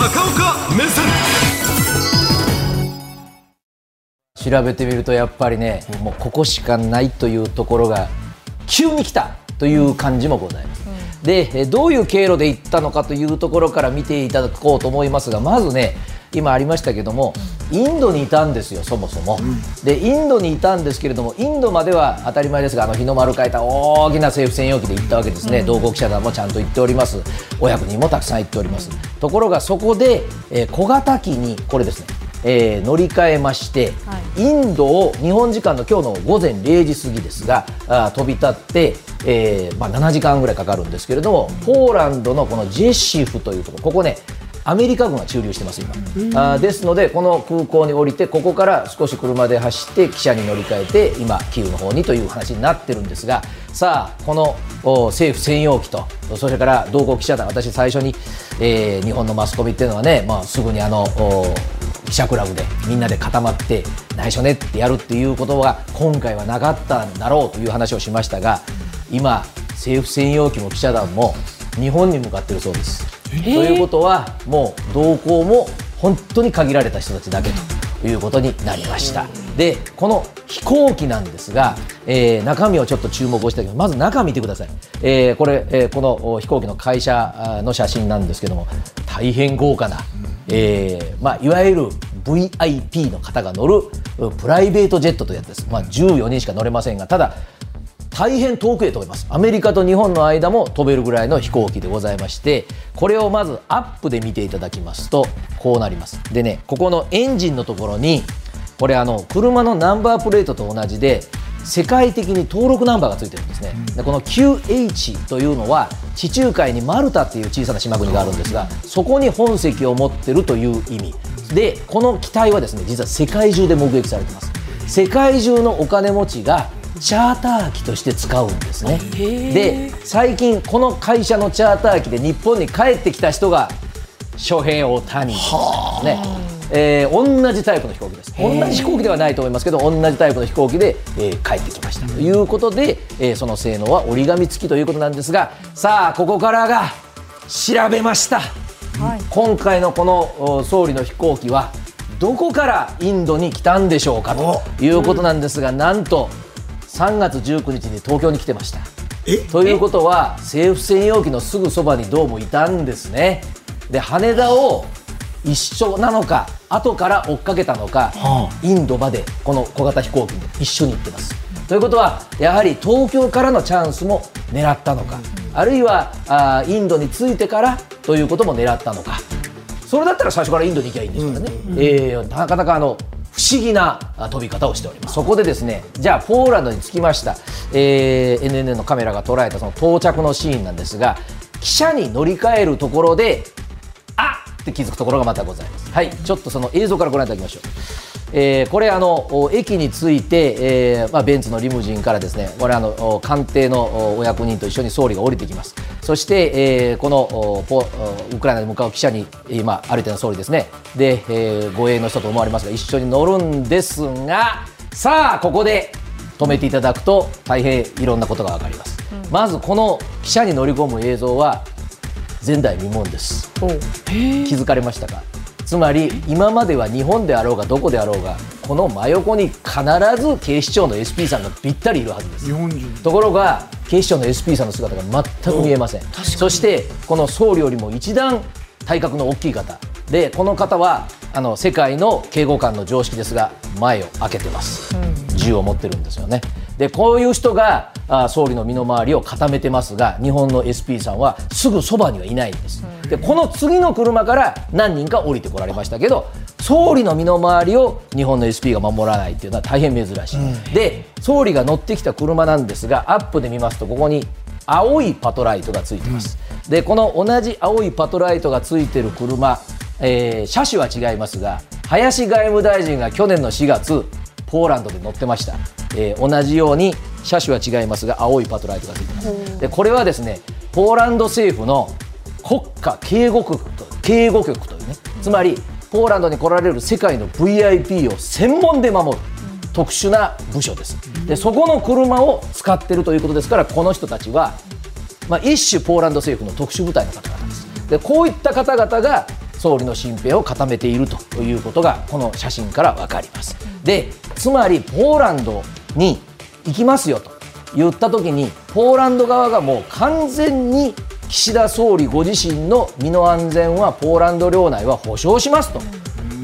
高岡目線調べてみるとやっぱりね、もうここしかないというところが急に来たという感じもございます。でえどういう経路で行ったのかというところから見ていただこうと思いますがまずね今ありましたけどもインドにいたんですよそもそも、でインドにいたんですけれどもインドまでは当たり前ですがあの日の丸書いた大きな政府専用機で行ったわけですね、同行記者団もちゃんと行っております。お役人もたくさん行っております、ところがそこで、えー小型機にこれですねえー乗り換えまして、インドを日本時間の今日の午前0時過ぎですがあー飛び立って、えーまあ、7時間ぐらいかかるんですけれどもポーランドのこのジェシフというところここねアメリカ軍が駐留してます今、あですのでこの空港に降りてここから少し車で走って汽車に乗り換えて今キーウの方にという話になってるんですがさあこの政府専用機とそれから同行記者団私最初に、えー日本のマスコミっていうのはね、まあ、すぐにあの記者クラブでみんなで固まって内緒ねってやるっていうことが今回はなかったんだろうという話をしましたが今政府専用機も記者団も日本に向かってるそうです。ということはもう同行も本当に限られた人たちだけということになりました。でこの飛行機なんですが、えー中身をちょっと注目をしてまず中見てください、えーこれ、えーこの飛行機の会社の写真なんですけども大変豪華な、えまあ、いわゆる VIP の方が乗るプライベートジェットというやつです、まあ、14人しか乗れませんがただ大変遠くへ飛べます。アメリカと日本の間も飛べるぐらいの飛行機でございましてこれをまずアップで見ていただきますとこうなります。でねここのエンジンのところにこれあの車のナンバープレートと同じで世界的に登録ナンバーがついてるんですね、でこの QH というのは地中海にマルタっていう小さな島国があるんですがそこに本籍を持ってるという意味。でこの機体はですね実は世界中で目撃されてます。世界中のお金持ちがチャーター機として使うんですね。で最近この会社のチャーター機で日本に帰ってきた人が翔平大谷ね、えー同じタイプの飛行機です。同じ飛行機ではないと思いますけど同じタイプの飛行機で、えー帰ってきました。ということで、えーその性能は折り紙付きということなんですがさあここからが調べました、今回のこのお総理の飛行機はどこからインドに来たんでしょうかということなんですが、なんと3月19日に東京に来てました。ということは政府専用機のすぐそばにどうもいたんですね。で羽田を一緒なのか後から追っかけたのか、インドまでこの小型飛行機に一緒に行ってます。ということはやはり東京からのチャンスも狙ったのか、あるいはあーインドに着いてからということも狙ったのかそれだったら最初からインドに行きゃいいんですからね、えーなかなかあの不思議なあ飛び方をしておりますそこでですねじゃあポーランドに着きました、えー NNN のカメラが捉えたその到着のシーンなんですが汽車に乗り換えるところであっって気づくところがまたございます。はい、ちょっとその映像からご覧いただきましょう。えーこれあのお駅に着いて、えーまあ、ベンツのリムジンからですねこれあのお官邸のおお役人と一緒に総理が降りてきます。そして、えーこのおポおウクライナに向かう汽車に今歩いての総理ですね。で、えー護衛の人と思われますが一緒に乗るんですがさあここで止めていただくと大変いろんなことが分かります、まずこの汽車に乗り込む映像は前代未聞です。気づかれましたか？つまり今までは日本であろうがどこであろうがこの真横に必ず警視庁の SP さんがぴったりいるはずです。日本人。ところが警視庁の SP さんの姿が全く見えません。そしてこの総理よりも一段体格の大きい方でこの方はあの世界の警護官の常識ですが前を開けてます、銃を持ってるんですよね。でこういう人があ総理の身の回りを固めてますが日本の SP さんはすぐそばにはいないんです、でこの次の車から何人か降りてこられましたけど総理の身の回りを日本の SP が守らないっていうのは大変珍しい、で総理が乗ってきた車なんですがアップで見ますとここに青いパトライトがついてます、でこの同じ青いパトライトがついてる車、えー車種は違いますが林外務大臣が去年の4月ポーランドで乗ってました、えー同じように車種は違いますが青いパトライトがついてます。でこれはですねポーランド政府の国家警護局と警護局というねつまりポーランドに来られる世界の VIP を専門で守る特殊な部署です。でそこの車を使っているということですからこの人たちは、まあ、一種ポーランド政府の特殊部隊の方々です。でこういった方々が総理の身辺を固めているということがこの写真から分かります。でつまりポーランドに行きますよと言った時にポーランド側がもう完全に岸田総理ご自身の身の安全はポーランド領内は保証しますと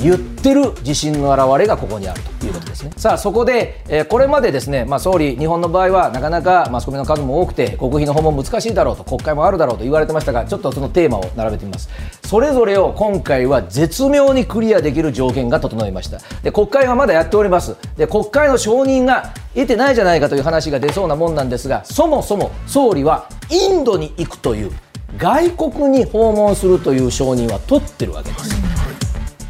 言ってる自信の表れがここにあると。いうことですね。さあそこで、え、これまでですね、まあ、総理、日本の場合はなかなかマスコミの数も多くて国費の訪問難しいだろうと国会もあるだろうと言われてましたがちょっとそのテーマを並べてみますそれぞれを今回は絶妙にクリアできる条件が整いましたで国会はまだやっておりますで国会の承認が得てないじゃないかという話が出そうなもんなんですがそもそも総理はインドに行くという外国に訪問するという承認は取ってるわけです。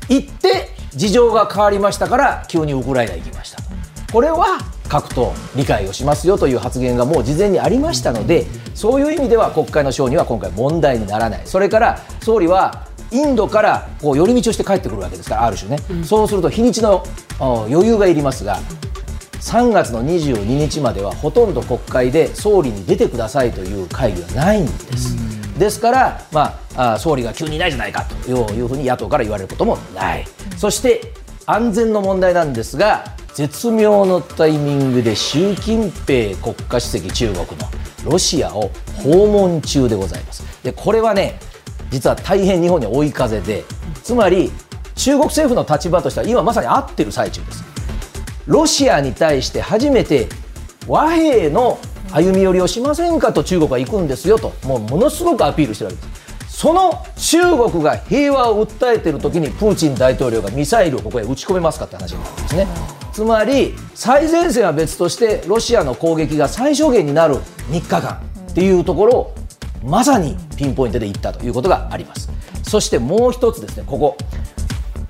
行って事情が変わりましたから急にウクライナ行きました。これは各党理解をしますよという発言がもう事前にありましたのでそういう意味では国会の承認は今回問題にならない。それから総理はインドからこう寄り道をして帰ってくるわけですからある種ね、うん、そうすると日にちの余裕がいりますが3月の22日まではほとんど国会で総理に出てくださいという会議はないんです。うん。ですから、まあ、総理が急にいないじゃないかというふうに野党から言われることもない、そして安全の問題なんですが絶妙のタイミングで習近平国家主席中国のロシアを訪問中でございます。でこれはね実は大変日本に追い風でつまり中国政府の立場としては今まさに合ってる最中です。ロシアに対して初めて和平の歩み寄りをしませんかと中国は行くんですよともうものすごくアピールしてるわけです。その中国が平和を訴えている時にプーチン大統領がミサイルをここへ撃ち込めますかって話になるんですね。つまり最前線は別としてロシアの攻撃が最小限になる。3日間っていうところをまさにピンポイントで言ったということがあります。そしてもう一つですねここ。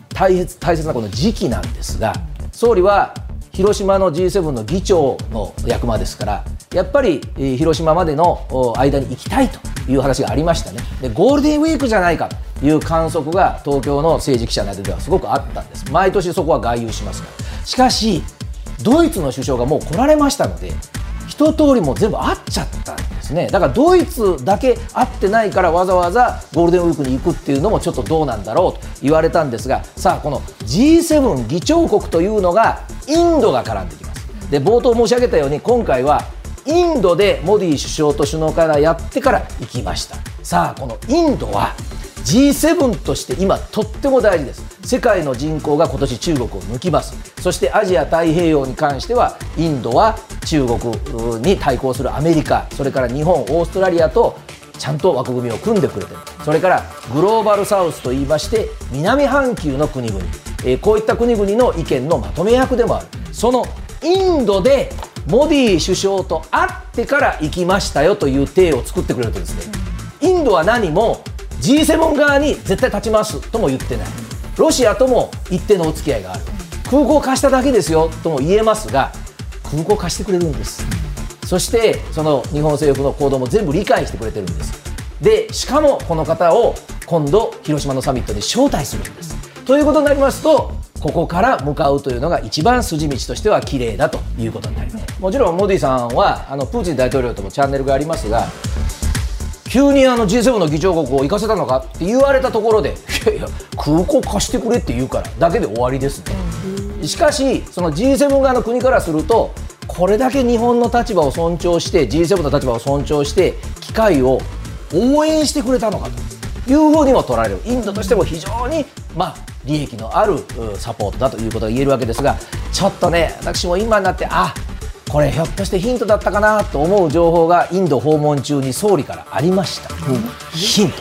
大切大切なこの時期なんですが総理は広島の G7 の議長の役間ですからやっぱり広島までの間に行きたいという話がありましたね。でゴールデンウィークじゃないかという観測が東京の政治記者などではすごくあったんです。毎年そこは外遊しますから。しかしドイツの首相がもう来られましたので一通りも全部会っちゃったんですね。だからドイツだけ会ってないからわざわざゴールデンウィークに行くっていうのもちょっとどうなんだろうと言われたんですがさあこの G7 議長国というのがインドが絡んできます。で冒頭申し上げたように今回はインドでモディ首相と首脳からやってから行きました。さあこのインドは G7 として今とっても大事です。世界の人口が今年中国を抜きます。そしてアジア太平洋に関してはインドは中国に対抗するアメリカ。それから日本オーストラリアとちゃんと枠組みを組んでくれてる。それからグローバルサウスといいまして南半球の国々、えー、こういった国々の意見のまとめ役でもある。そのインドでモディ首相と会ってから行きましたよという体を作ってくれるとですねインドは何も G7 側に絶対立ちますとも言ってない。ロシアとも一定のお付き合いがある。空港貸しただけですよとも言えますが空港貸してくれるんです。そしてその日本政府の行動も全部理解してくれてるんです。でしかもこの方を今度広島のサミットに招待するんです。ということになりますとここから向かうというのが一番筋道としては綺麗だということになります。もちろんモディさんはあのプーチン大統領ともチャンネルがありますが急にあの G7 の議長国を行かせたのかって言われたところで いやいや空港貸してくれって言うからだけで終わりですね。しかしその G7 側の国からするとこれだけ日本の立場を尊重して G7 の立場を尊重して機会を応援してくれたのかと。いうふうにも取られる。インドとしても非常にまあ利益のあるサポートだということが言えるわけですがちょっとね私も今になってあこれひょっとしてヒントだったかなと思う情報がインド訪問中に総理からありました、うん、ヒント、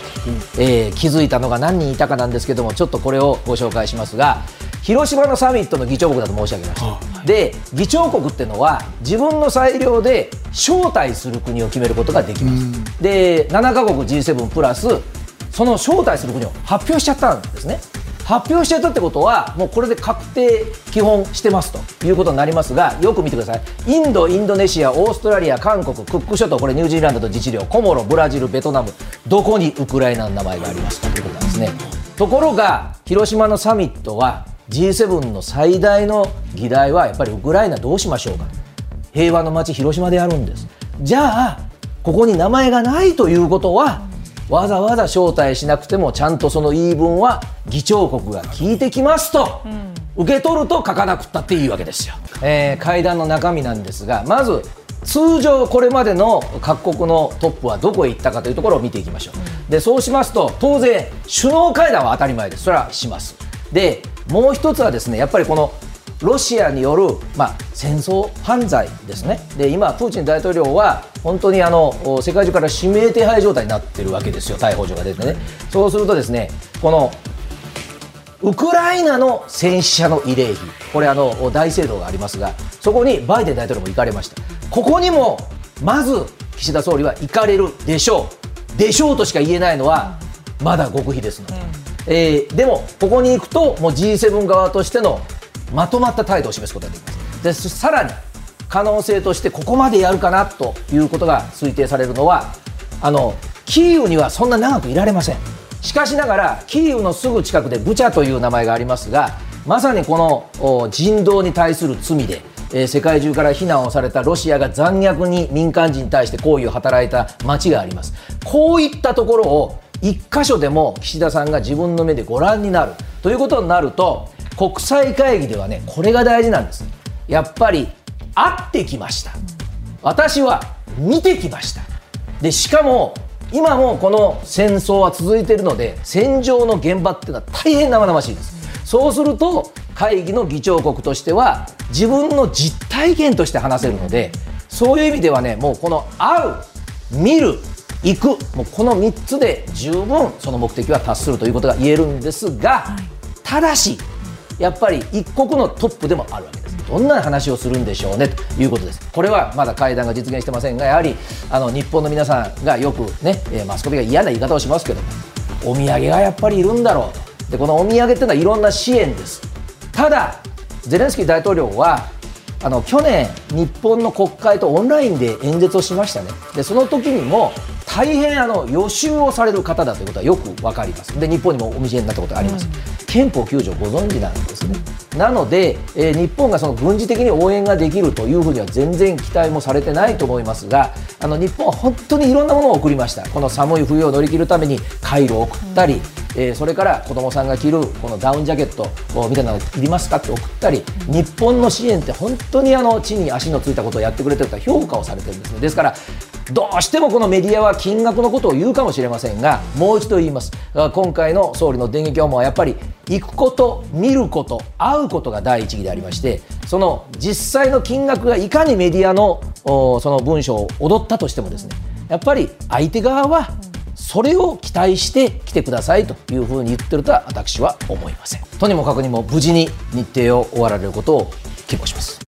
えー、気づいたのが何人いたかなんですけどもちょっとこれをご紹介しますが広島のサミットの議長国だと申し上げました、で議長国っていうのは自分の裁量で招待する国を決めることができます、で7カ国 G7 プラスその招待する国を発表しちゃったんですね。発表してたってことはもうこれで確定基本してますということになりますがよく見てください。インドインドネシアオーストラリア韓国クック諸島これニュージーランドと自治領コモロブラジルベトナムどこにウクライナの名前がありますかということなんですね。ところが広島のサミットは G7 の最大の議題はやっぱりウクライナどうしましょうか。平和の街広島でやるんです。じゃあここに名前がないということはわざわざ招待しなくてもちゃんとその言い分は議長国が聞いてきますと、うん、受け取ると書かなくったっていいわけですよ、えー、会談の中身なんですがまず通常これまでの各国のトップはどこへ行ったかというところを見ていきましょう、でそうしますと当然首脳会談は当たり前です。それはします。でもう一つはですねやっぱりこのロシアによる、まあ、戦争犯罪ですねで今、プーチン大統領は本当にあの世界中から指名手配状態になっているわけですよ、逮捕状が出てね。そうするとですねこのウクライナの戦死者の慰霊碑、これあの大聖堂がありますが、そこにバイデン大統領も行かれました。ここにもまず岸田総理は行かれるでしょう。でしょうとしか言えないのはまだ極秘ですので。えー、でも、ここに行くと、もう G7 側としてのまとまった態度を示すことができます。でさらに可能性としてここまでやるかなということが推定されるのはあのキーウにはそんな長くいられません。しかしながらキーウのすぐ近くでブチャという名前がありますがまさにこの人道に対する罪でえ世界中から非難をされたロシアが残虐に民間人に対して行為を働いた町があります。こういったところを一箇所でも岸田さんが自分の目でご覧になるということになると国際会議ではねこれが大事なんです。やっぱり会ってきました。私は見てきました。でしかも今もこの戦争は続いているので戦場の現場っていうのは大変生々しいです。そうすると会議の議長国としては自分の実体験として話せるのでそういう意味ではねもうこの会う見る行くもうこの3つで十分その目的は達するということが言えるんですが、ただしやっぱり一国のトップでもあるわけです。どんな話をするんでしょうねということです。これはまだ会談が実現してませんが、やはりあの日本の皆さんがよくね、マスコミが嫌な言い方をしますけども、お土産がやっぱりいるんだろうと。で、このお土産っていうのはいろんな支援です。ただ、ゼレンスキー大統領はあの去年、日本の国会とオンラインで演説をしましたね、でその時にも大変あの予習をされる方だということはよく分かります、で日本にもお見せになったことがあります、うん、憲法9条ご存知なんですね。なので、えー、日本がその軍事的に応援ができるというふうには全然期待もされてないと思いますが、あの日本は本当にいろんなものを送りました、この寒い冬を乗り切るためにカイロを送ったり、うん、えー、それから子どもさんが着るこのダウンジャケットみたいなのいりますかって送ったり、日本の支援って本当にあの地に足のついたことをやってくれてると評価をされてるんですね。ですからどうしてもこのメディアは金額のことを言うかもしれませんがもう一度言います。今回の総理の電撃訪問はやっぱり行くこと見ること会うことが第一義でありましてその実際の金額がいかにメディアのその文章を踊ったとしてもですねやっぱり相手側はそれを期待して来てくださいというふうに言ってるとは私は思いません。とにもかくにも無事に日程を終わられることを希望します。